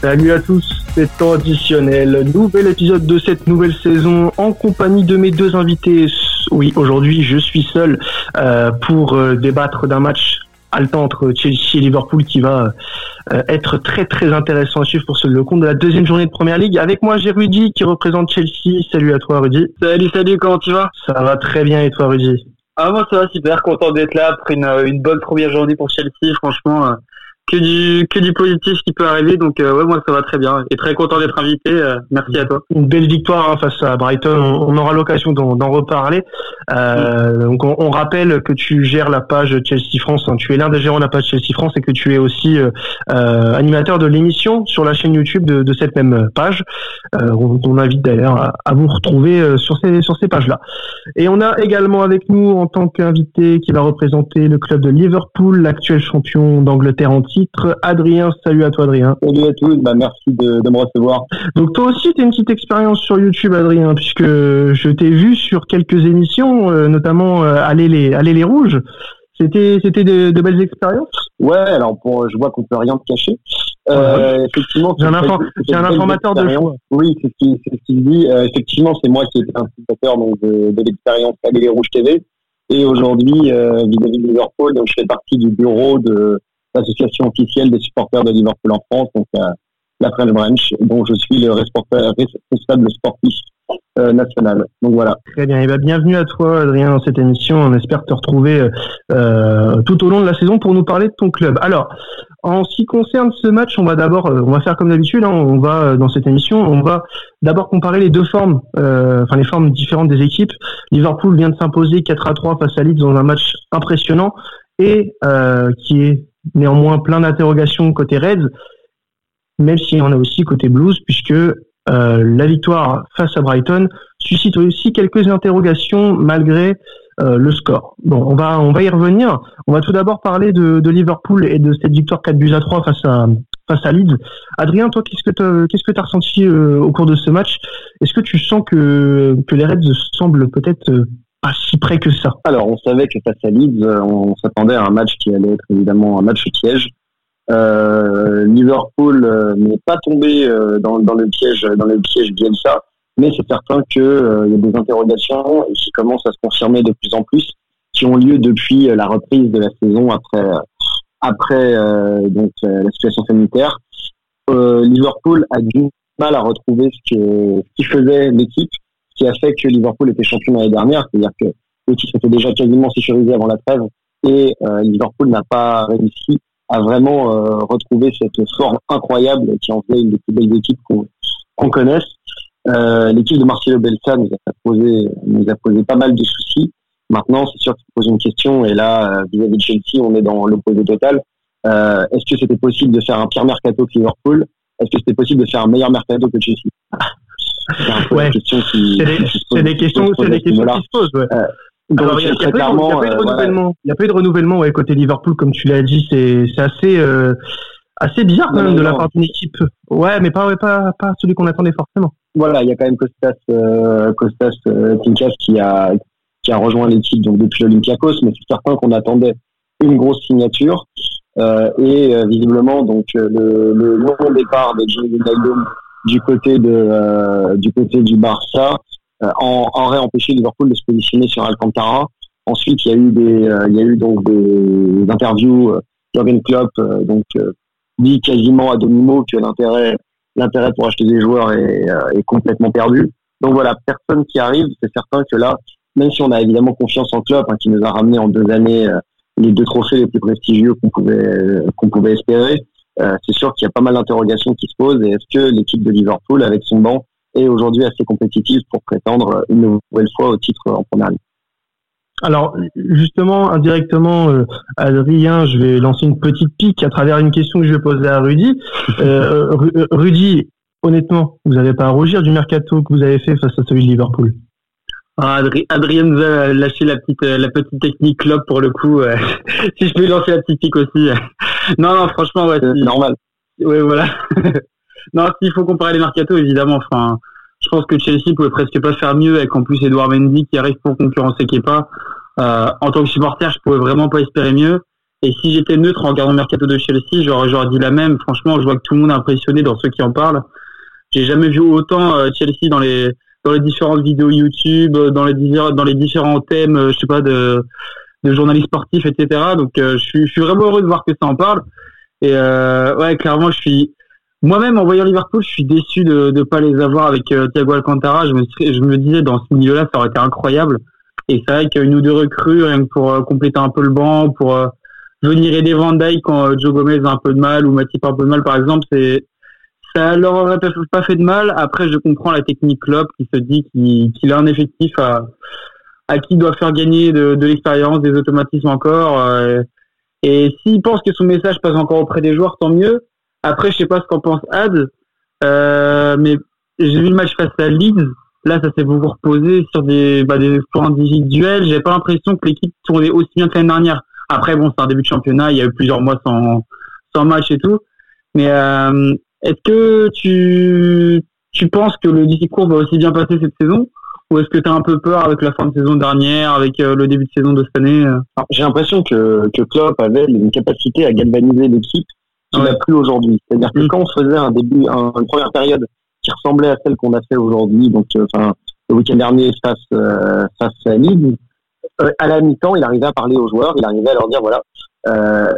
Salut à tous, c'est traditionnel. Nouvel épisode de cette nouvelle saison en compagnie de mes deux invités. Oui, aujourd'hui je suis seul euh, pour euh, débattre d'un match haletant entre Chelsea et Liverpool qui va euh, être très très intéressant à suivre pour le compte de la deuxième journée de Première Ligue. Avec moi j'ai Rudy qui représente Chelsea. Salut à toi Rudy. Salut, salut, comment tu vas? Ça va très bien et toi Rudy? Ah moi ça va super, content d'être là après une, une bonne première journée pour Chelsea, franchement. Que du que du positif qui peut arriver donc euh, ouais moi ça va très bien et très content d'être invité euh, merci à toi Une belle victoire hein, face à Brighton. On, on aura l'occasion d'en d'en reparler. Euh, donc on, on rappelle que tu gères la page Chelsea France. hein. Tu es l'un des gérants de la page Chelsea France et que tu es aussi euh, euh, animateur de l'émission sur la chaîne YouTube de, de cette même page. Euh, on, on invite d'ailleurs à, à vous retrouver sur ces sur ces pages-là. Et on a également avec nous en tant qu'invité qui va représenter le club de Liverpool, l'actuel champion d'Angleterre en titre, Adrien. Salut à toi Adrien. Salut à tous, bah merci de, de me recevoir. Donc toi aussi, tu as une petite expérience sur YouTube, Adrien, puisque je t'ai vu sur quelques émissions, euh, notamment euh, Aller les Aller les rouges. C'était c'était de, de belles expériences? Ouais, alors pour, je vois qu'on peut rien te cacher. Euh, effectivement, J'ai un, infor- informateur de choix. Oui, c'est ce qu'il ce dit. Euh, effectivement, c'est moi qui étais instigateur donc, de, de l'expérience Aller les Rouges TV. Et aujourd'hui, euh, vis-à-vis de Liverpool, donc, je fais partie du bureau de l'association officielle des supporters de Liverpool en France, donc euh, la French Branch, dont je suis le responsable, sportif euh, national. Donc voilà. Très bien. Et ben bienvenue à toi, Adrien, dans cette émission. On espère te retrouver euh, tout au long de la saison pour nous parler de ton club. Alors, en ce qui concerne ce match, on va d'abord, on va faire comme d'habitude. hein, on va dans cette émission, on va d'abord comparer les deux formes, enfin les formes différentes des équipes. Liverpool vient de s'imposer 4 à 3 face à Leeds dans un match impressionnant et qui est néanmoins plein d'interrogations côté Reds, même s'il y en a aussi côté Blues, puisque euh, la victoire face à Brighton suscite aussi quelques interrogations malgré euh, le score. Bon, on va on va y revenir. On va tout d'abord parler de, Liverpool et de cette victoire 4 buts à 3 face à Leeds. Adrien, toi, qu'est-ce que tu qu'est-ce que as ressenti euh, au cours de ce match? Est-ce que tu sens que les Reds semblent peut-être pas si près que ça Alors, on savait que face à Leeds, euh, on s'attendait à un match qui allait être évidemment un match piège. Euh, Liverpool euh, n'est pas tombé euh, dans, le piège, dans le piège Bielsa, mais c'est certain que euh, il y a des interrogations qui commencent à se confirmer de plus en plus, qui ont lieu depuis la reprise de la saison après après donc la situation sanitaire. Liverpool a du mal à retrouver ce que ce qui faisait l'équipe qui a fait que Liverpool était champion l'année dernière, c'est-à-dire que le titre était déjà quasiment sécurisé avant la trêve et euh, Liverpool n'a pas réussi à vraiment euh, retrouver cette forme incroyable qui en fait une des plus belles équipes qu'on connaisse. Euh, L'équipe de Marcelo Bielsa nous a posé nous a posé pas mal de soucis. Maintenant, c'est sûr qu'il se pose une question et là, vis-à-vis de Chelsea, on est dans l'opposé total. Est-ce que c'était possible de faire un pire mercato que Liverpool? Est-ce que c'était possible de faire un meilleur mercato que Chelsea? C'est Ouais. la question qui, C'est des, questions, c'est des questions qui se posent. Ouais. Donc, Alors, il y a, il y a très pas eu de- clairement, il y a pas eu de euh, renouvellement. Il y a pas eu de renouvellement ouais, côté Liverpool, comme tu l'as dit. C'est assez euh, assez bizarre quand Non, même non, de la part d'une équipe. Ouais, mais pas ouais, pas pas celui qu'on attendait forcément. voilà, il y a quand même Costas, euh, Costas euh, Tinkas qui a qui a rejoint l'équipe donc depuis l'Olympiakos, mais c'est certain qu'on attendait une grosse signature euh, et visiblement donc le, le long départ de Jimmy Wijnaldum du côté de euh, du côté du Barça euh, en, aurait empêché Liverpool de se positionner sur Alcantara. Ensuite, il y a eu des euh, il y a eu donc des interviews euh, Klopp euh, donc euh, dit quasiment à demi-mot que l'intérêt l'intérêt pour acheter des joueurs est, est complètement perdu. Donc voilà, personne qui arrive, c'est certain que là, même si on a évidemment confiance en Klopp, hein, qui nous a ramené en deux années les deux trophées les plus prestigieux qu'on pouvait qu'on pouvait espérer, euh, c'est sûr qu'il y a pas mal d'interrogations qui se posent. Et est-ce que l'équipe de Liverpool, avec son banc, est aujourd'hui assez compétitive pour prétendre une nouvelle fois au titre en première ligue? Alors justement, indirectement, euh, Adrien, je vais lancer une petite pique à travers une question que je vais poser à Rudy. Euh, Ru- Rudy, honnêtement, vous n'avez pas à rougir du mercato que vous avez fait face à celui de Liverpool Ah, Adri- Adrien nous a lâché la petite la petite technique club pour le coup si je peux lancer la petite pique aussi non non franchement ouais C'est normal. Ouais, voilà. non, s'il faut comparer les mercatos, évidemment, enfin, je pense que Chelsea pouvait presque pas faire mieux avec en plus Edouard Mendy qui arrive pour concurrencer Kepa. Euh, en tant que supporter, je pouvais vraiment pas espérer mieux. Et si j'étais neutre en regardant le mercato de Chelsea, j'aurais dit la même. Franchement, je vois que tout le monde est impressionné dans ceux qui en parlent. J'ai jamais vu autant euh, Chelsea dans les dans les différentes vidéos YouTube, dans les dans les différents thèmes, je sais pas de de journalistes sportifs, etc. Donc je suis je suis vraiment heureux de voir que ça en parle. Et euh, ouais, clairement, je suis moi-même en voyant Liverpool, je suis déçu de ne pas les avoir avec euh, Thiago Alcantara. Je me, je me disais dans ce milieu-là, ça aurait été incroyable. Et c'est vrai qu'une ou deux recrues, rien que pour euh, compléter un peu le banc, pour euh, venir aider Van Dijk quand Joe Gomez a un peu de mal ou Matip a un peu de mal, par exemple, c'est ça leur aurait pas fait de mal. Après, je comprends la technique Klopp qui se dit qu'il a un effectif à, à qui doit faire gagner de, l'expérience, des automatismes encore. et s'il pense que son message passe encore auprès des joueurs, tant mieux. Après, je sais pas ce qu'en pense Ad, euh, mais j'ai vu le match face à Leeds. Là, ça s'est beaucoup reposé sur des, bah, des points individuels. J'ai pas l'impression que l'équipe tournait aussi bien que l'année dernière. Après, bon, c'est un début de championnat. Il y a eu plusieurs mois sans, sans match et tout. Mais euh, est-ce que tu, tu penses que le discours va aussi bien passer cette saison? Ou est-ce que tu as un peu peur avec la fin de saison dernière, avec euh, le début de saison de cette année euh J'ai l'impression que, que Klopp avait une capacité à galvaniser l'équipe qui n'a plus aujourd'hui. C'est-à-dire que mm. quand on faisait un début, une première période qui ressemblait à celle qu'on a fait aujourd'hui, donc euh, le week-end dernier face euh, face à euh, à la mi-temps, il arrivait à parler aux joueurs, il arrivait à leur dire voilà, euh,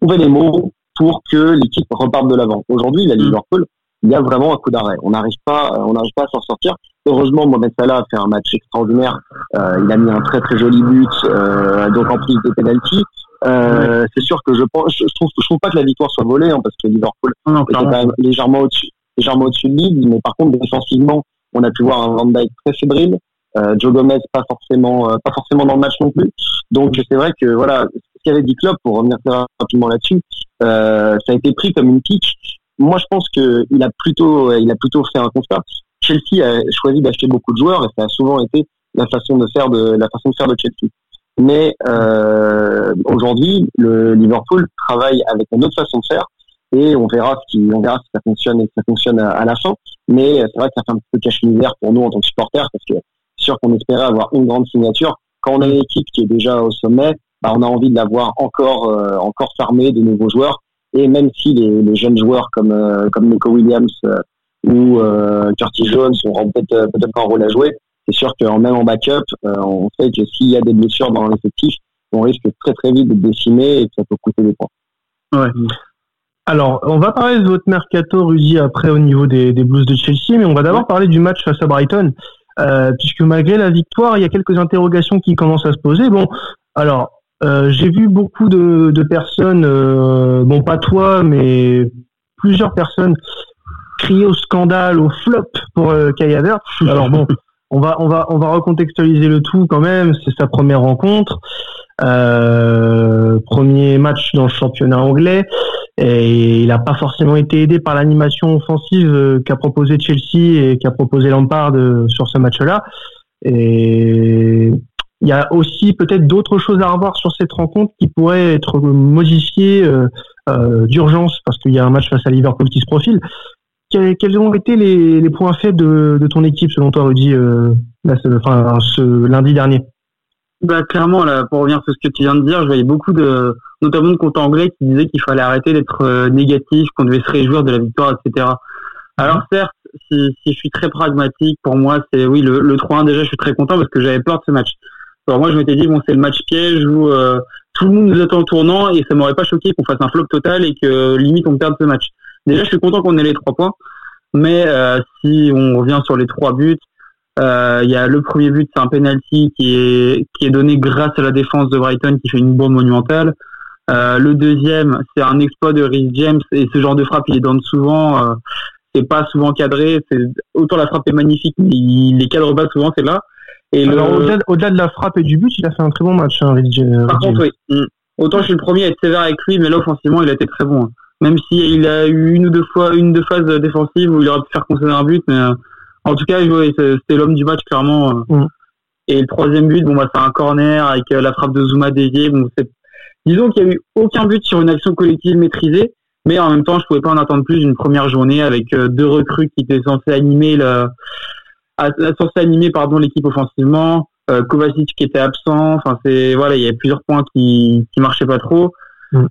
trouver les mots pour que l'équipe reparte de l'avant. Aujourd'hui, la mm. Liverpool, il y a vraiment un coup d'arrêt. On n'arrive pas, on n'arrive pas à s'en sortir. Heureusement, Mohamed Salah a fait un match extraordinaire. Euh, il a mis un très très joli but, euh, donc en plus des penalties. Euh, c'est sûr que je pense, je trouve, je trouve pas que la victoire soit volée, hein, parce que Liverpool était quand même légèrement au-dessus, légèrement au-dessus de Leeds, mais par contre défensivement, on a pu voir un Van Dijk très fébrile, euh, Joe Gomez pas forcément, euh, pas forcément dans le match non plus. Donc c'est vrai que voilà, ce qu'avait dit Klopp pour revenir très rapidement là-dessus, euh, ça a été pris comme une pique. Moi, je pense que il a plutôt, il a plutôt fait un constat. Chelsea a choisi d'acheter beaucoup de joueurs et ça a souvent été la façon de faire de la façon de faire de Chelsea. Mais euh, aujourd'hui, le Liverpool travaille avec une autre façon de faire et on verra ce qui, on verra si ça fonctionne et si ça fonctionne à, la fin. Mais c'est vrai que ça fait un peu cache-misère pour nous en tant que supporters parce que c'est sûr qu'on espérait avoir une grande signature. Quand on a une équipe qui est déjà au sommet, bah, on a envie de l'avoir encore, euh, encore farmé de nouveaux joueurs. Et même si les, les jeunes joueurs comme euh, comme Nico Williams euh, ou Curtis Jones auront peut-être peut-être un rôle à jouer, c'est sûr qu'en même en backup, euh, on sait que s'il y a des blessures dans l'effectif, on risque très très vite de décimer et que ça peut coûter des points. Ouais. Alors, on va parler de votre mercato, Rudy, après au niveau des, Blues de Chelsea, mais on va d'abord parler du match face à Brighton, euh, puisque malgré la victoire, il y a quelques interrogations qui commencent à se poser. Bon, alors, euh, j'ai vu beaucoup de, personnes, euh, bon pas toi, mais plusieurs personnes crier au scandale, au flop pour euh, Kai Alors bon, on va on va on va recontextualiser le tout quand même. C'est sa première rencontre, euh, premier match dans le championnat anglais, et il n'a pas forcément été aidé par l'animation offensive euh, qu'a proposé Chelsea et qu'a proposé Lampard euh, sur ce match-là. Et il y a aussi peut-être d'autres choses à revoir sur cette rencontre qui pourraient être modifiées d'urgence parce qu'il y a un match face à Liverpool qui se profile quels, ont été les, points faibles de, ton équipe selon toi, Rudy, euh, ce lundi dernier? Bah, clairement, là, pour revenir sur ce que tu viens de dire, je voyais beaucoup de, notamment de comptes anglais qui disaient qu'il fallait arrêter d'être euh, négatif, qu'on devait se réjouir de la victoire, etc. Alors mhm. certes, si, je suis très pragmatique, pour moi, c'est oui le, le 3-1 déjà, je suis très content parce que j'avais peur de ce match. Alors moi, je m'étais dit bon, c'est le match piège où euh, tout le monde nous attend au tournant et ça m'aurait pas choqué qu'on fasse un flop total et que limite on perde ce match. Déjà, je suis content qu'on ait les trois points, mais euh, si on revient sur les trois buts, euh, il y a le premier but, c'est un penalty qui est qui est donné grâce à la défense de Brighton qui fait une bombe monumentale. Euh, le deuxième, c'est un exploit de Rhys James et ce genre de frappe, il est donne souvent. Euh, c'est pas souvent cadré. C'est autant la frappe est magnifique, mais il les cadre pas souvent. C'est là. Et au-delà, de la frappe et du but, il a fait un très bon match. Hein, James. Par contre, oui. Mm. Autant je suis le premier à être sévère avec lui, mais là offensivement, il a été très bon. Hein même s'il a eu une ou deux fois une deux phases défensives où il aurait pu faire concéder un but mais euh, en tout cas c'était l'homme du match clairement euh. mm. et le troisième but bon bah c'est un corner avec euh, la frappe de Zuma déviée bon disons qu'il y a eu aucun but sur une action collective maîtrisée mais en même temps je pouvais pas en attendre plus d'une première journée avec deux recrues qui étaient censées animer le censé animer pardon l'équipe offensivement Kovacic qui était absent enfin c'est voilà il y a plusieurs points qui qui marchaient pas trop Mm.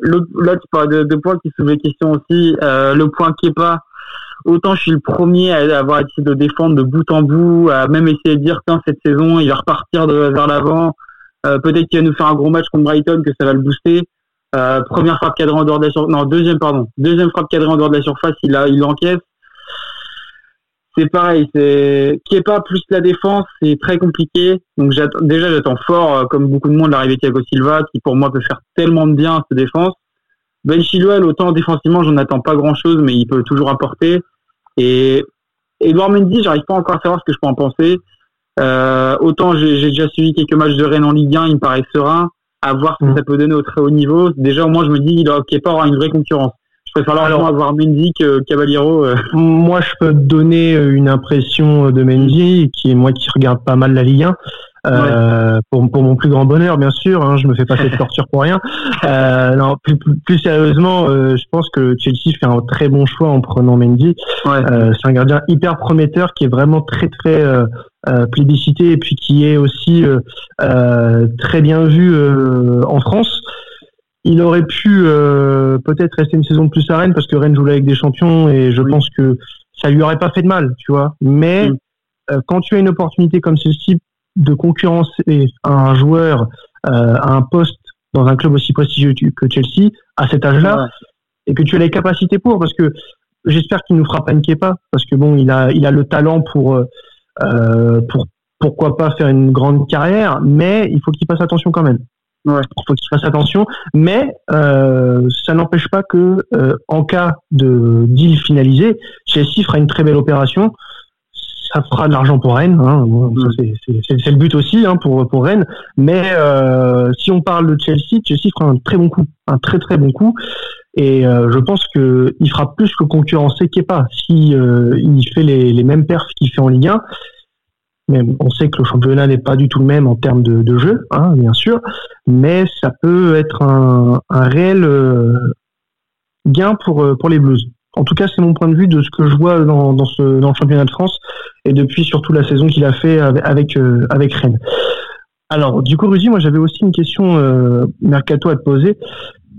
l'autre de, de points qui soulève les questions aussi, le point Kepa. Autant je suis le premier à avoir essayé de défendre de bout en bout, à même essayer de dire tiens cette saison il va repartir de, vers l'avant, peut-être qu'il va nous faire un gros match contre Brighton que ça va le booster. Euh, première frappe cadrée en dehors de la. Non, deuxième, pardon. Deuxième frappe cadrée en dehors de la surface, il, a, il encaisse. C'est pareil, c'est qui est pas plus la défense, c'est très compliqué. Donc déjà j'attends fort, euh, comme beaucoup de monde, l'arrivée de Thiago Silva, qui pour moi peut faire tellement de bien à cette défense. Ben Chilwell, autant défensivement, j'en attends pas grand chose, mais il peut toujours apporter. Et Edouard Mendy, j'arrive pas encore à savoir ce que je peux en penser. Euh, autant j'ai déjà suivi quelques matchs de Rennes en Ligue 1, il me paraît serein à voir ce que mm. ça peut donner au très haut niveau. Déjà, moi, je me dis, il qu'il pas aura une vraie concurrence. Préfère largement avoir Mendy que Cavaliero. Euh. Moi, je peux te donner une impression de Mendy, qui est moi qui regarde pas mal la Ligue 1. Euh, pour, pour, mon plus grand bonheur, bien sûr. Hein, je me fais pas cette torture pour rien. Euh, non, plus, plus, sérieusement, euh, je pense que Chelsea fait un très bon choix en prenant Mendy. Euh, c'est un gardien hyper prometteur qui est vraiment très très euh, euh, plébiscité et puis qui est aussi très bien vu en France. Il aurait pu peut-être rester une saison de plus à Rennes parce que Rennes joue avec des champions et je pense que ça lui aurait pas fait de mal, tu vois. Mais quand tu as une opportunité comme celle-ci de concurrencer un joueur euh, à un poste dans un club aussi prestigieux que Chelsea à cet âge-là et que tu as les capacités pour parce que j'espère qu'il nous fera pas pas parce que bon il a il a le talent pour euh, pour pourquoi pas faire une grande carrière mais il faut qu'il fasse attention quand même ouais. il faut qu'il fasse attention mais euh, ça n'empêche pas que euh, en cas de deal finalisé Chelsea fera une très belle opération ça fera de l'argent pour Rennes. Hein. Mm. c'est le but aussi hein, pour pour Rennes. Mais euh, si on parle de Chelsea, Chelsea fera un très bon coup, un très très bon coup. Et euh, je pense que il fera plus que concurrencer Kepa si euh, il fait les, les mêmes perfs qu'il fait en Ligue 1. Mais on sait que le championnat n'est pas du tout le même en termes de, jeu, hein, bien sûr, mais ça peut être un, réel euh, gain pour pour les Blues. En tout cas, c'est mon point de vue de ce que je vois dans, dans, le championnat de France et depuis surtout la saison qu'il a fait avec, euh, avec Rennes. Alors, du coup, Rudy, moi j'avais aussi une question euh, mercato à te poser.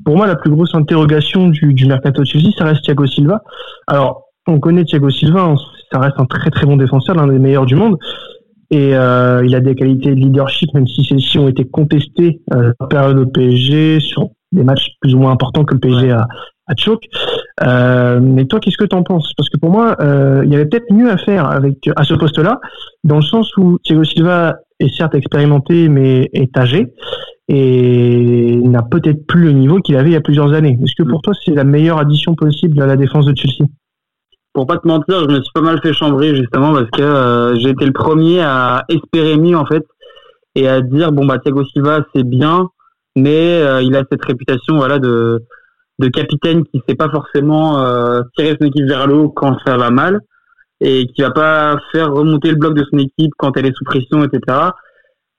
Pour moi, la plus grosse interrogation du, du mercato de Chelsea, ça reste Thiago Silva. Alors, on connaît Thiago Silva, hein, ça reste un très très bon défenseur, l'un des meilleurs du monde. Et euh, il a des qualités de leadership, même si celles-ci ont été contestées euh, la période au PSG sur des matchs plus ou moins importants que le PSG a, à choc. Euh, mais toi, qu'est-ce que tu en penses? Parce que pour moi, euh, il y avait peut-être mieux à faire avec à ce poste-là, dans le sens où Thiago Silva est certes expérimenté, mais est âgé et n'a peut-être plus le niveau qu'il avait il y a plusieurs années. Est-ce que pour toi, c'est la meilleure addition possible à la défense de Chelsea? Pour pas te mentir, je me suis pas mal fait chambrer justement parce que euh, j'ai été le premier à espérer mieux en fait et à dire bon bah Thiago Silva c'est bien, mais euh, il a cette réputation voilà de de capitaine qui sait pas forcément euh, tirer son équipe vers le haut quand ça va mal et qui va pas faire remonter le bloc de son équipe quand elle est sous pression, etc.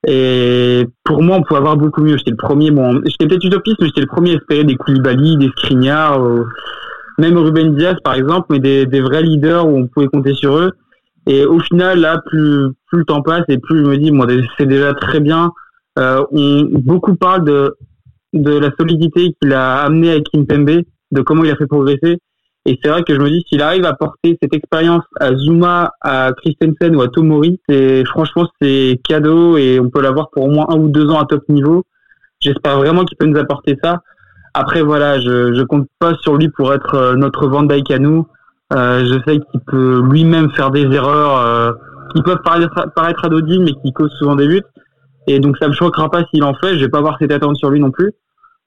Et pour moi, on pouvait avoir beaucoup mieux. J'étais le premier, bon, j'étais peut-être utopiste, mais j'étais le premier à espérer des Koulibaly, des Skriniar, euh, même Ruben Diaz par exemple, mais des, des vrais leaders où on pouvait compter sur eux. Et au final, là, plus, plus le temps passe et plus je me dis, moi, c'est déjà très bien. Euh, on, beaucoup parlent de de la solidité qu'il a amené avec Kimpembe, de comment il a fait progresser. Et c'est vrai que je me dis, s'il arrive à porter cette expérience à Zuma, à Christensen ou à Tomori, c'est, franchement, c'est cadeau et on peut l'avoir pour au moins un ou deux ans à top niveau. J'espère vraiment qu'il peut nous apporter ça. Après, voilà, je, je compte pas sur lui pour être euh, notre Van Dyke à nous. Euh, je sais qu'il peut lui-même faire des erreurs euh, qui peuvent paraître, paraître anodines, mais qui causent souvent des buts. Et donc ça me choquera pas s'il en fait. Je vais pas avoir cette attente sur lui non plus.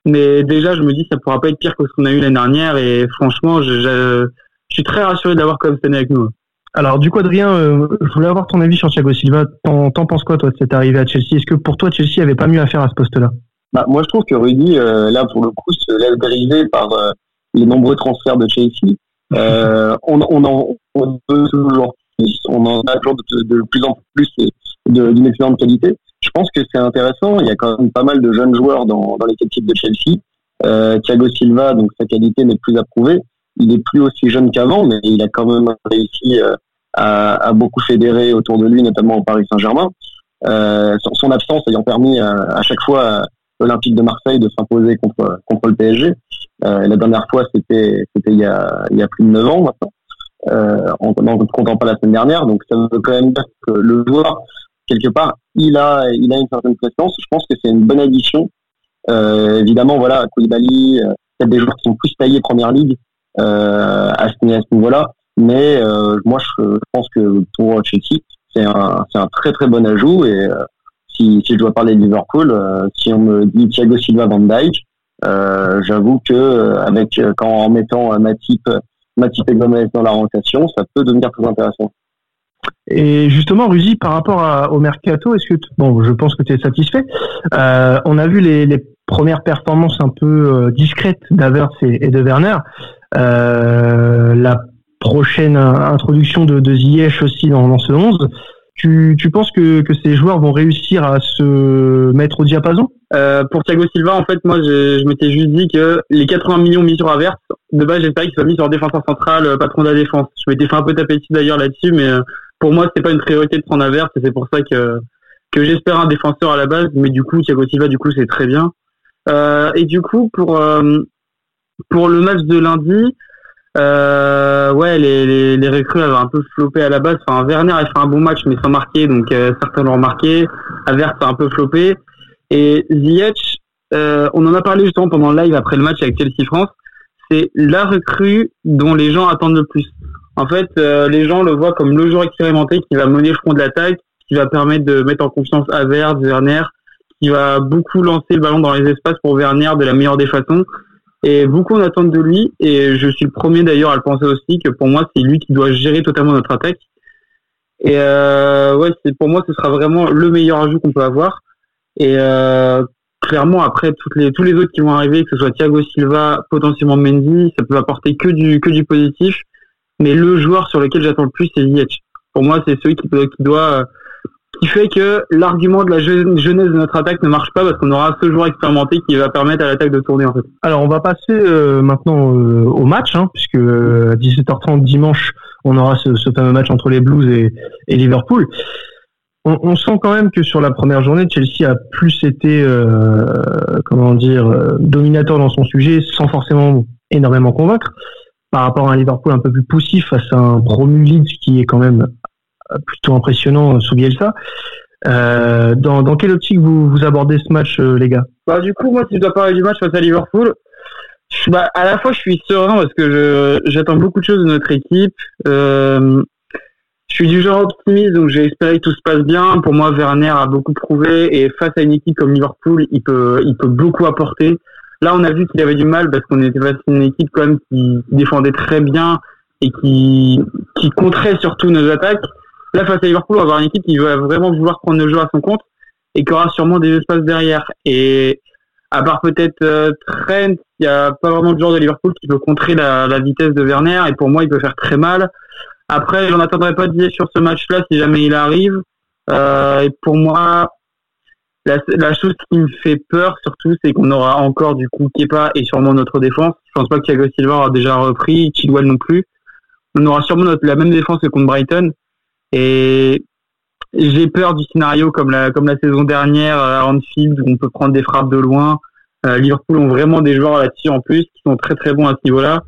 Mais déjà, je me dis ça pourra pas être pire que ce qu'on a eu l'année dernière. Et franchement, je, suis très rassuré d'avoir comme année avec nous. Alors du coup, Adrien, euh, je voulais avoir ton avis sur Thiago Silva. T'en, penses quoi toi de cette arrivée à Chelsea? Est-ce que pour toi Chelsea avait pas mieux à faire à ce poste-là? Bah, Moi, je trouve que Rudy, euh, là pour le coup, se laisse briser par euh, les nombreux transferts de Chelsea. on, on, en, on peut toujours, on en a toujours de, de plus en plus d'une excellente qualité je pense que c'est intéressant. Il y a quand même pas mal de jeunes joueurs dans, dans l'équipe type de Chelsea. Euh, Thiago Silva, donc sa qualité n'est plus approuvée. Il est plus aussi jeune qu'avant, mais il a quand même réussi euh, à, à, beaucoup fédérer autour de lui, notamment au Paris Saint-Germain. Euh, son, absence ayant permis à, à chaque fois Olympique de Marseille de s'imposer contre contre le PSG. la dernière fois, c'était il y a il y a plus de 9 ans maintenant. en ne comptant pas la semaine dernière. Donc ça veut quand même dire que le joueur quelque part, il a il a une certaine présence. Je pense que c'est une bonne addition. évidemment, voilà, Koulibaly, peut-être des joueurs qui sont plus taillés première ligue à ce, à ce niveau-là. Mais moi, je, pense que pour Chelsea, c'est un, c'est un très très bon ajout. Et euh, si, je dois parler de Liverpool, euh, si on me dit Thiago Silva, Van Dijk, euh, j'avoue que avec quand en mettant Matip, Matip et Gomez dans la rotation, ça peut devenir très intéressant. Et justement, Ruzi, par rapport au mercato, est-ce que bon, je pense que tu es satisfait. Euh, on a vu les, premières performances un peu discrètes d'Avers et, de Werner. Euh, la prochaine introduction de, de Ziyech aussi dans, dans ce 11. Tu, tu penses que, que ces joueurs vont réussir à se mettre au diapason? Euh, Pour Thiago Silva, en fait, moi, je, je m'étais juste dit que les 80 millions mis sur Avert, de base, j'espérais qu'il soit mis sur défenseur central, euh, patron de la défense. Je m'étais fait un peu taper d'ailleurs là-dessus, mais euh, pour moi, c'était pas une priorité de prendre Avert, et c'est pour ça que que j'espère un défenseur à la base, mais du coup, Thiago Silva, du coup, c'est très bien. Euh, et du coup, pour pour le match de lundi, euh, ouais, les, les, les, recrues avaient un peu floppé à la base. Enfin, Werner a fait un bon match, mais sans marquer, donc euh, certains l'ont remarqué. Avert a un peu floppé. Et Ziyech, euh, on en a parlé justement pendant le live après le match avec Chelsea France. C'est la recrue dont les gens attendent le plus. En fait, euh, les gens le voient comme le joueur expérimenté qui va mener le front de l'attaque, qui va permettre de mettre en confiance Avert, Werner, qui va beaucoup lancer le ballon dans les espaces pour Werner de la meilleure des façons. Et beaucoup en attendent de lui, et je suis le premier d'ailleurs à le penser aussi, que pour moi, c'est lui qui doit gérer totalement notre attaque. Et euh, ouais, c'est pour moi, ce sera vraiment le meilleur ajout qu'on peut avoir. Et euh, clairement, après, toutes les, tous les autres qui vont arriver, que ce soit Thiago Silva, potentiellement Mendy, ça peut apporter que du, que du positif. Mais le joueur sur lequel j'attends le plus, c'est Ziyech. Pour moi, c'est celui qui, qui doit qui fait que l'argument de la jeunesse de notre attaque ne marche pas parce qu'on aura ce joueur expérimenté qui va permettre à l'attaque de tourner en fait. Alors on va passer euh, maintenant euh, au match, hein, puisque euh, à 17h30 dimanche, on aura ce, ce, fameux match entre les Blues et, et Liverpool. On, on, sent quand même que sur la première journée, Chelsea a plus été, comment dire, dominateur dans son sujet, sans forcément énormément convaincre, par rapport à un Liverpool un peu plus poussif face à un promu Leeds qui est quand même plutôt impressionnant sous Bielsa. Euh, dans, dans quelle optique vous, vous abordez ce match, euh, les gars? Bah, Du coup, moi, si je dois parler du match face à Liverpool, bah, à la fois, je suis serein parce que j'attends beaucoup de choses de notre équipe. Euh, je suis du genre optimiste, donc j'ai espéré que tout se passe bien. Pour moi, Werner a beaucoup prouvé et face à une équipe comme Liverpool, il peut, il peut beaucoup apporter. Là, on a vu qu'il avait du mal parce qu'on était face à une équipe quand même qui défendait très bien et qui, qui contrait surtout nos attaques. Là, face à Liverpool, avoir une équipe qui va vraiment vouloir prendre le jeu à son compte et qui aura sûrement des espaces derrière. Et à part peut-être euh, Trent, il n'y a pas vraiment de joueur de Liverpool qui peut contrer la, vitesse de Werner et pour moi, il peut faire très mal. Après, j'en attendrai pas de dire sur ce match-là si jamais il arrive. Euh, et pour moi, la, la, chose qui me fait peur surtout, c'est qu'on aura encore du coup Kepa et sûrement notre défense. Je pense pas que Thiago Silva aura déjà repris, Chilwell non plus. On aura sûrement la même défense que contre Brighton. Et j'ai peur du scénario comme la, comme la saison dernière à Anfield où on peut prendre des frappes de loin. Euh, Liverpool ont vraiment des joueurs là-dessus en plus qui sont très très bons à ce niveau-là.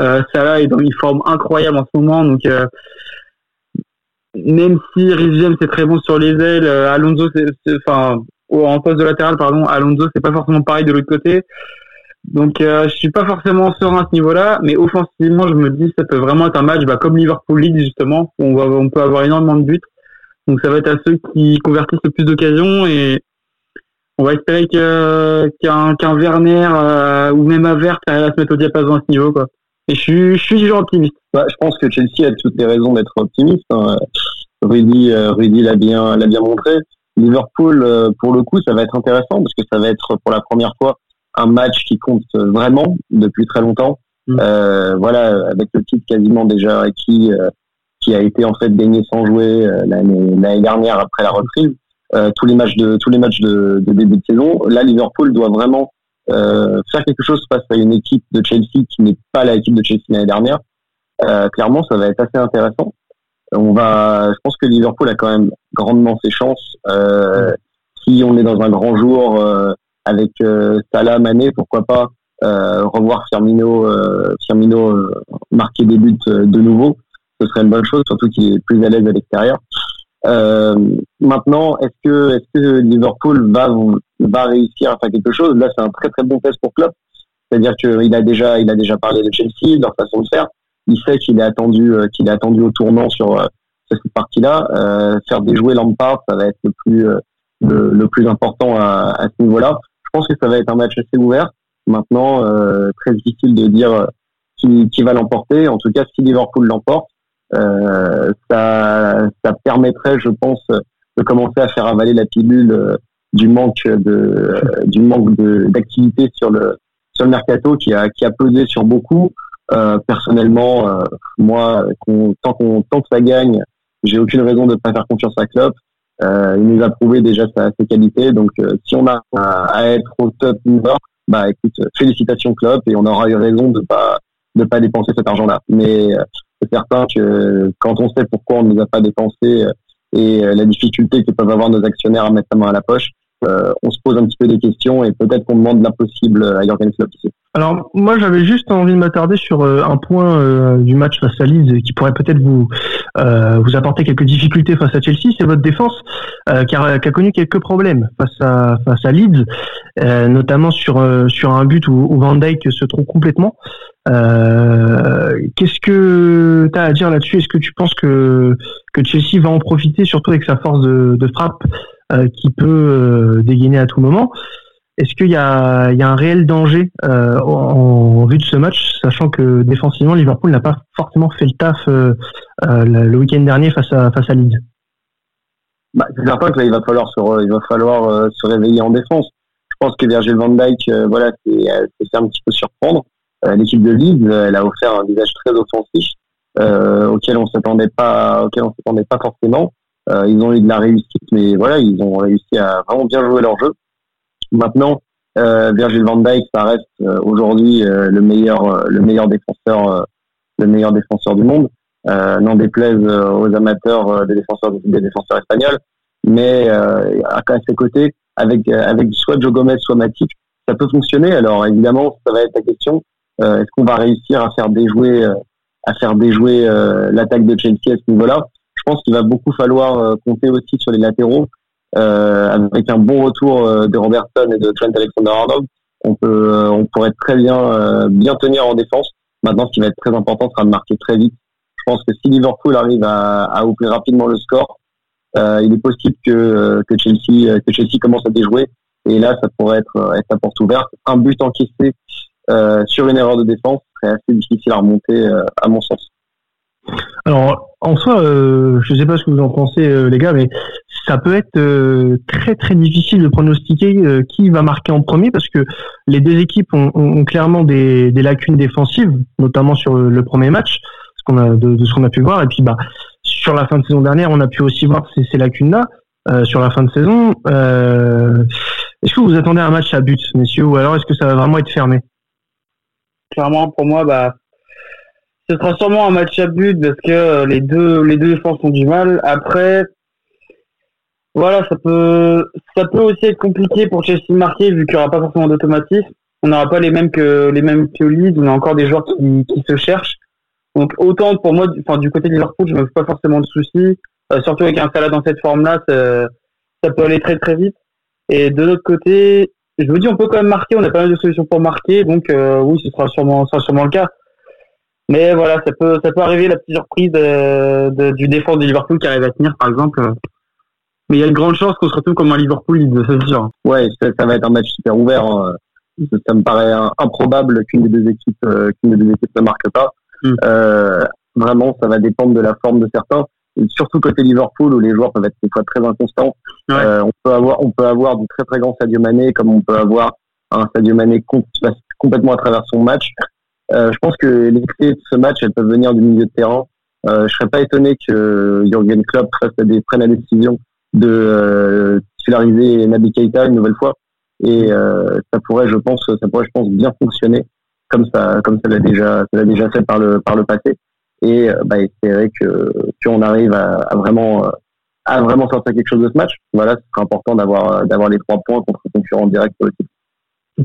Euh, Salah est dans une forme incroyable en ce moment, donc euh, même si Rhys James est très bon sur les ailes, euh, Alonso, c'est, enfin en poste de latéral, pardon, Alonso c'est pas forcément pareil de l'autre côté. Donc euh, je suis pas forcément serein à ce niveau-là, mais offensivement, je me dis ça peut vraiment être un match bah, comme Liverpool Leeds justement, où on, va, on peut avoir énormément de buts. Donc ça va être à ceux qui convertissent le plus d'occasions et on va espérer qu'un qu'un Werner euh, ou même Avert arrive à se mettre au diapason à ce niveau. Quoi. Et je suis, je suis du optimiste. Bah, je pense que Chelsea a toutes les raisons d'être optimiste. Hein. Rudy, euh, Rudy l'a bien, l'a bien montré. Liverpool, euh, pour le coup, ça va être intéressant parce que ça va être pour la première fois un match qui compte vraiment depuis très longtemps. Mm. Euh, voilà, avec le titre quasiment déjà acquis, euh, qui a été en fait baigné sans jouer euh, l'année dernière après la reprise. Euh, tous les matchs de tous les matchs de, de, début de saison. Là, Liverpool doit vraiment faire quelque chose face à une équipe de Chelsea qui n'est pas l'équipe de Chelsea l'année dernière. clairement, ça va être assez intéressant. On va, je pense que Liverpool a quand même grandement ses chances. si on est dans un grand jour avec Salah, Mané, pourquoi pas revoir Firmino, Firmino marquer des buts de nouveau. Ce serait une bonne chose, surtout qu'il est plus à l'aise à l'extérieur. maintenant, est-ce que, est-ce que Liverpool va, va réussir à faire quelque chose? Là, c'est un très très bon test pour Klopp. C'est-à-dire qu'il a déjà, il a déjà parlé de Chelsea, de leur façon de faire. Il sait qu'il est attendu, euh, qu'il est attendu au tournant sur, euh, cette partie-là. Euh, faire déjouer Lampard, ça va être le plus, le, plus important à, à ce niveau-là. Je pense que ça va être un match assez ouvert. Maintenant, très difficile de dire qui, qui va l'emporter. En tout cas, si Liverpool l'emporte, ça, ça permettrait, je pense, de commencer à faire avaler la pilule du manque de, du manque d'activité sur le sur le mercato qui a qui a pesé sur beaucoup. Euh, personnellement, euh, moi, tant qu'on tant que ça gagne, j'ai aucune raison de ne pas faire confiance à Klopp. Euh, il nous a prouvé déjà sa, ses qualités, donc euh, si on a à, être au top niveau, bah écoute, félicitations Klopp et on aura eu raison de pas de pas dépenser cet argent-là. Mais euh, c'est certain que quand on sait pourquoi on ne les a pas dépensés et la difficulté que peuvent avoir nos actionnaires à mettre la main à la poche, euh, on se pose un petit peu des questions et peut-être qu'on demande l'impossible à Jürgen Klopp ici. Alors moi j'avais juste envie de m'attarder sur euh, un point euh, du match face à Leeds qui pourrait peut-être vous vous apporter quelques difficultés face à Chelsea, c'est votre défense qui a, qui, a, connu quelques problèmes face à face à Leeds, notamment sur sur un but où, où Van Dijk se trouve complètement. Qu'est-ce que tu as à dire là-dessus? Est-ce que tu penses que que Chelsea va en profiter surtout avec sa force de, frappe euh, qui peut euh, dégainer à tout moment? Est-ce qu'il y a, un réel danger euh, en, vue de ce match, sachant que défensivement, Liverpool n'a pas forcément fait le taf le week-end dernier face à, face à Leeds? Bah, C'est certain que là, il va falloir se, réveiller en défense. Je pense que Virgil van Dijk, voilà, c'est un petit peu surprendre. L'équipe de Leeds, elle a offert un visage très offensif auquel on s'attendait pas, auquel on s'attendait pas forcément. Euh, ils ont eu de la réussite, mais voilà, ils ont réussi à vraiment bien jouer leur jeu. Maintenant, euh, Virgil van Dijk, ça reste euh, aujourd'hui le meilleur, le meilleur défenseur, le meilleur défenseur du monde. N'en déplaise aux amateurs des défenseurs, des défenseurs espagnols, mais à ses côtés, avec avec soit Joe Gomez, soit Matip, ça peut fonctionner. Alors évidemment, ça va être la question est-ce qu'on va réussir à faire déjouer à faire déjouer l'attaque de Chelsea à ce niveau-là? Je pense qu'il va beaucoup falloir euh, compter aussi sur les latéraux. Euh, avec un bon retour euh, de Robertson et de Trent Alexander-Arnold, on peut, on pourrait très bien, bien tenir en défense. Maintenant, ce qui va être très important sera de marquer très vite. Je pense que si Liverpool arrive à, à ouvrir rapidement le score, il est possible que, que Chelsea, que Chelsea commence à déjouer. Et là, ça pourrait être, être la porte ouverte. Un but encaissé sur une erreur de défense serait assez difficile à remonter, à mon sens. Alors, en soi, euh, je ne sais pas ce que vous en pensez, euh, les gars, mais ça peut être euh, très très difficile de pronostiquer qui va marquer en premier parce que les deux équipes ont, clairement des, lacunes défensives, notamment sur le, premier match, de, ce qu'on a pu voir. Et puis, bah, sur la fin de saison dernière, on a pu aussi voir ces, ces lacunes-là sur la fin de saison. est-ce que vous attendez un match à but, messieurs, ou alors est-ce que ça va vraiment être fermé? Clairement, pour moi, bah ce sera sûrement un match à but parce que euh, les deux les deux défenses ont du mal. Après, voilà, ça peut ça peut aussi être compliqué pour Chelsea de marquer vu qu'il n'y aura pas forcément d'automatisme. On n'aura pas les mêmes que les mêmes que Leeds. On a encore des joueurs qui, se cherchent. Donc autant pour moi, enfin du côté de Liverpool, je me fais pas forcément de soucis. Euh, surtout avec un Salah dans cette forme-là, ça, ça, peut aller très très vite. Et de l'autre côté, je vous dis, on peut quand même marquer. On a pas mal de solutions pour marquer, donc euh, oui, ce sera sûrement, ce sera sûrement le cas. Mais voilà, ça peut, ça peut arriver la petite surprise de, du défense de Liverpool qui arrive à tenir, par exemple. Mais il y a une grande chance qu'on se retrouve comme un Liverpool, c'est sûr. Ouais, ça, va être un match super ouvert. Hein. Ça, me paraît improbable qu'une des deux équipes, euh, qu'une des deux équipes ne marque pas. Hmm. Euh, vraiment, ça va dépendre de la forme de certains. Et surtout côté Liverpool où les joueurs peuvent être des fois très inconstants. Euh, on peut avoir, on peut avoir du très très grand Sadio Mané comme on peut avoir un Sadio Mané complètement à travers son match. Euh, je pense que les clés de ce match, elles peuvent venir du milieu de terrain. Euh, je serais pas étonné que Jurgen Klopp prenne la décision de euh, titulariser Naby Keita une nouvelle fois. Et euh, ça pourrait, je pense, ça pourrait, je pense, bien fonctionner comme ça, comme ça l'a déjà, ça l'a déjà fait par le par le passé. Et euh, bah, espérer que qu'on arrive à, à, vraiment à vraiment sortir quelque chose de ce match. Voilà, ce serait important d'avoir d'avoir les trois points contre un concurrent direct pour le titre.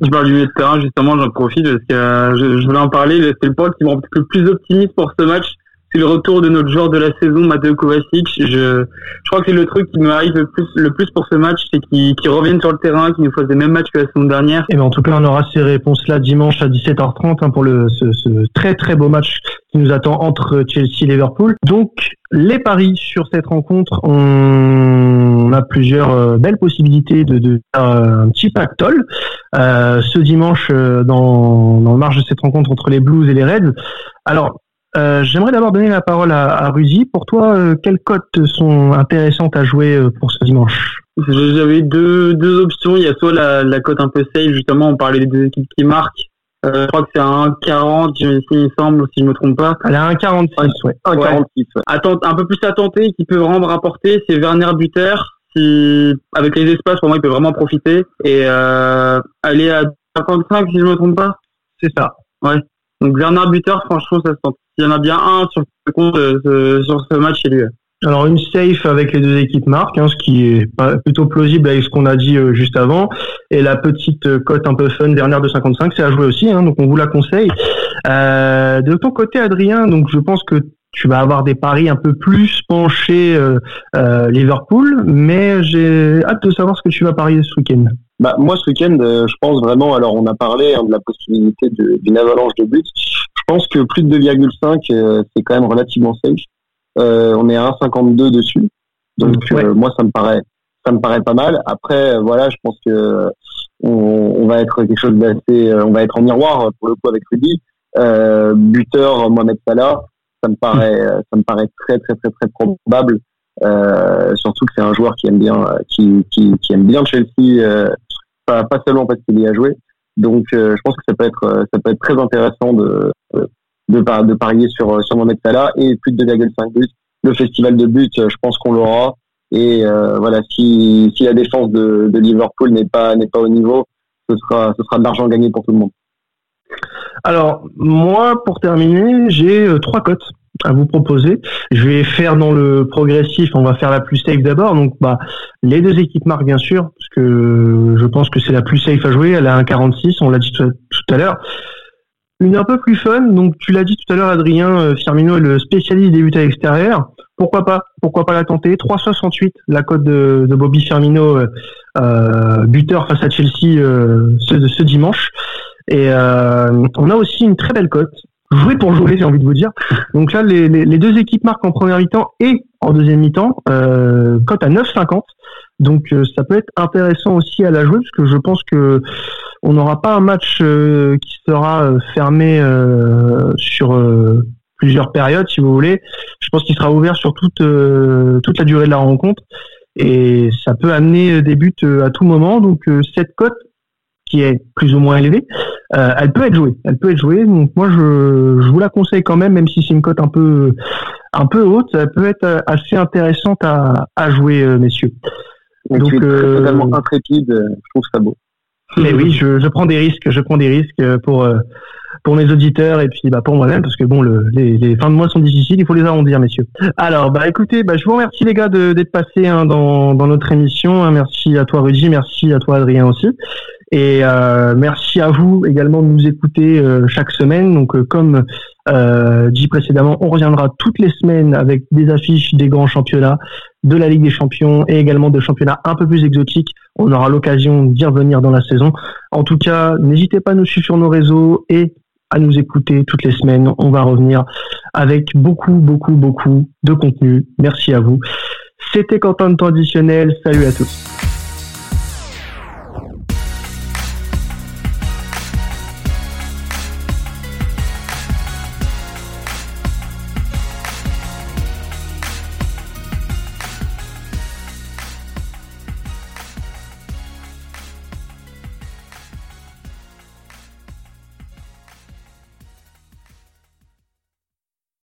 Tu parles du milieu de terrain, justement, j'en profite parce que euh, je, voulais en parler. C'est le point qui me rend le plus optimiste pour ce match. C'est le retour de notre joueur de la saison, Mateo Kovacic. Je, je crois que c'est le truc qui me arrive le plus, le plus pour ce match, c'est qu'il qu revienne sur le terrain, qu'il nous fasse les mêmes matchs que la saison dernière. Et ben en tout cas, on aura ces réponses-là dimanche à 17h30 hein, pour le, ce, ce, très très beau match qui nous attend entre Chelsea et Liverpool. Donc, les paris sur cette rencontre, on a plusieurs euh, belles possibilités de, de faire un petit pactole euh, ce dimanche euh, dans, dans le marge de cette rencontre entre les Blues et les Reds. Alors, euh, j'aimerais d'abord donner la parole à, à Rudy. Pour toi, euh, quelles cotes sont intéressantes à jouer euh, pour ce dimanche? J'avais deux, deux options. Il y a soit la, la cote un peu safe, justement, on parlait des deux équipes qui marquent. je crois que c'est à 1,40, il me semble, si je me trompe pas. Elle est à 1,46, ouais. 1,46, ouais. Attends, un peu plus à tenter, qui peut vraiment rapporter, c'est Werner Buter. Si, avec les espaces, pour moi, il peut vraiment profiter. Et euh, aller à 55, si je me trompe pas. C'est ça. Ouais. Donc Werner Buter, franchement, ça se tente. Il y en a bien un sur ce compte, euh, sur ce match chez lui. Alors une safe avec les deux équipes marques, hein, ce qui est plutôt plausible avec ce qu'on a dit euh, juste avant. Et la petite euh, cote un peu fun dernière de 55, c'est à jouer aussi, hein, donc on vous la conseille. Euh, de ton côté, Adrien, donc je pense que tu vas avoir des paris un peu plus penchés euh, Liverpool, mais j'ai hâte de savoir ce que tu vas parier ce week-end. Bah, moi, ce week-end, je pense vraiment, alors on a parlé hein, de la possibilité d'une avalanche de buts. Je pense que plus de 2,5, c'est quand même relativement safe. Euh, on est à 1,52 dessus. Donc euh, moi ça me paraît ça me paraît pas mal. Après voilà, je pense que on, on va être quelque chose d'assez on va être en miroir pour le coup avec Rudy. Euh, buteur Mohamed Salah, ça me paraît ça me paraît très très très très probable. Euh, surtout que c'est un joueur qui aime bien qui, qui, qui aime bien Chelsea euh, pas, pas seulement parce qu'il y a joué donc je pense que ça peut être ça peut être très intéressant de de, de parier sur, sur Mohamed Salah et plus de 2,5 buts. Le festival de buts, je pense qu'on l'aura. Et euh, voilà, si, si la défense de, de Liverpool n'est pas, n'est pas au niveau, ce sera, ce sera de l'argent gagné pour tout le monde. Alors, moi, pour terminer, j'ai euh, trois cotes à vous proposer. Je vais faire dans le progressif, on va faire la plus safe d'abord. Donc, bah, les deux équipes marquent, bien sûr, parce que je pense que c'est la plus safe à jouer. Elle a un 46, on l'a dit tout à l'heure. Une un peu plus fun, donc tu l'as dit tout à l'heure Adrien, euh, Firmino est le spécialiste des buts à l'extérieur. Pourquoi pas Pourquoi pas la tenter? 3,68 la cote de, Bobby Firmino, euh, euh, buteur face à Chelsea euh, ce, dimanche. Et euh, on a aussi une très belle cote. Jouer pour jouer, j'ai envie de vous dire. Donc là, les, les, les deux équipes marquent en première mi-temps et en deuxième mi-temps. cote à 9,50. Donc ça peut être intéressant aussi à la jouer parce que je pense que on n'aura pas un match euh, qui sera euh, fermé euh, sur plusieurs périodes, si vous voulez. Je pense qu'il sera ouvert sur toute toute la durée de la rencontre et ça peut amener des buts à tout moment. Donc cette cote qui est plus ou moins élevée, elle peut être jouée. Elle peut être jouée. Donc moi je, je vous la conseille quand même, même si c'est une cote un peu un peu haute, ça peut être assez intéressante à, à jouer, messieurs. Donc, tu es totalement intrépide, je trouve ça beau. Mais oui, je, je, prends des risques, je prends des risques euh, pour euh, pour mes auditeurs et puis bah pour moi-même parce que bon le, les, les, fins de mois sont difficiles, il faut les arrondir messieurs. Alors bah écoutez, bah, je vous remercie les gars d'être passés hein, dans, dans notre émission. Hein. Merci à toi Rudy, merci à toi Adrien aussi. Et euh, merci à vous également de nous écouter euh, chaque semaine. Donc, euh, comme dit précédemment, on reviendra toutes les semaines avec des affiches des grands championnats, de la Ligue des Champions et également de championnats un peu plus exotiques. On aura l'occasion d'y revenir dans la saison. En tout cas, n'hésitez pas à nous suivre sur nos réseaux et à nous écouter toutes les semaines. On va revenir avec beaucoup, beaucoup, beaucoup de contenu. Merci à vous. C'était Quentin de Temps Additionnel. Salut à tous.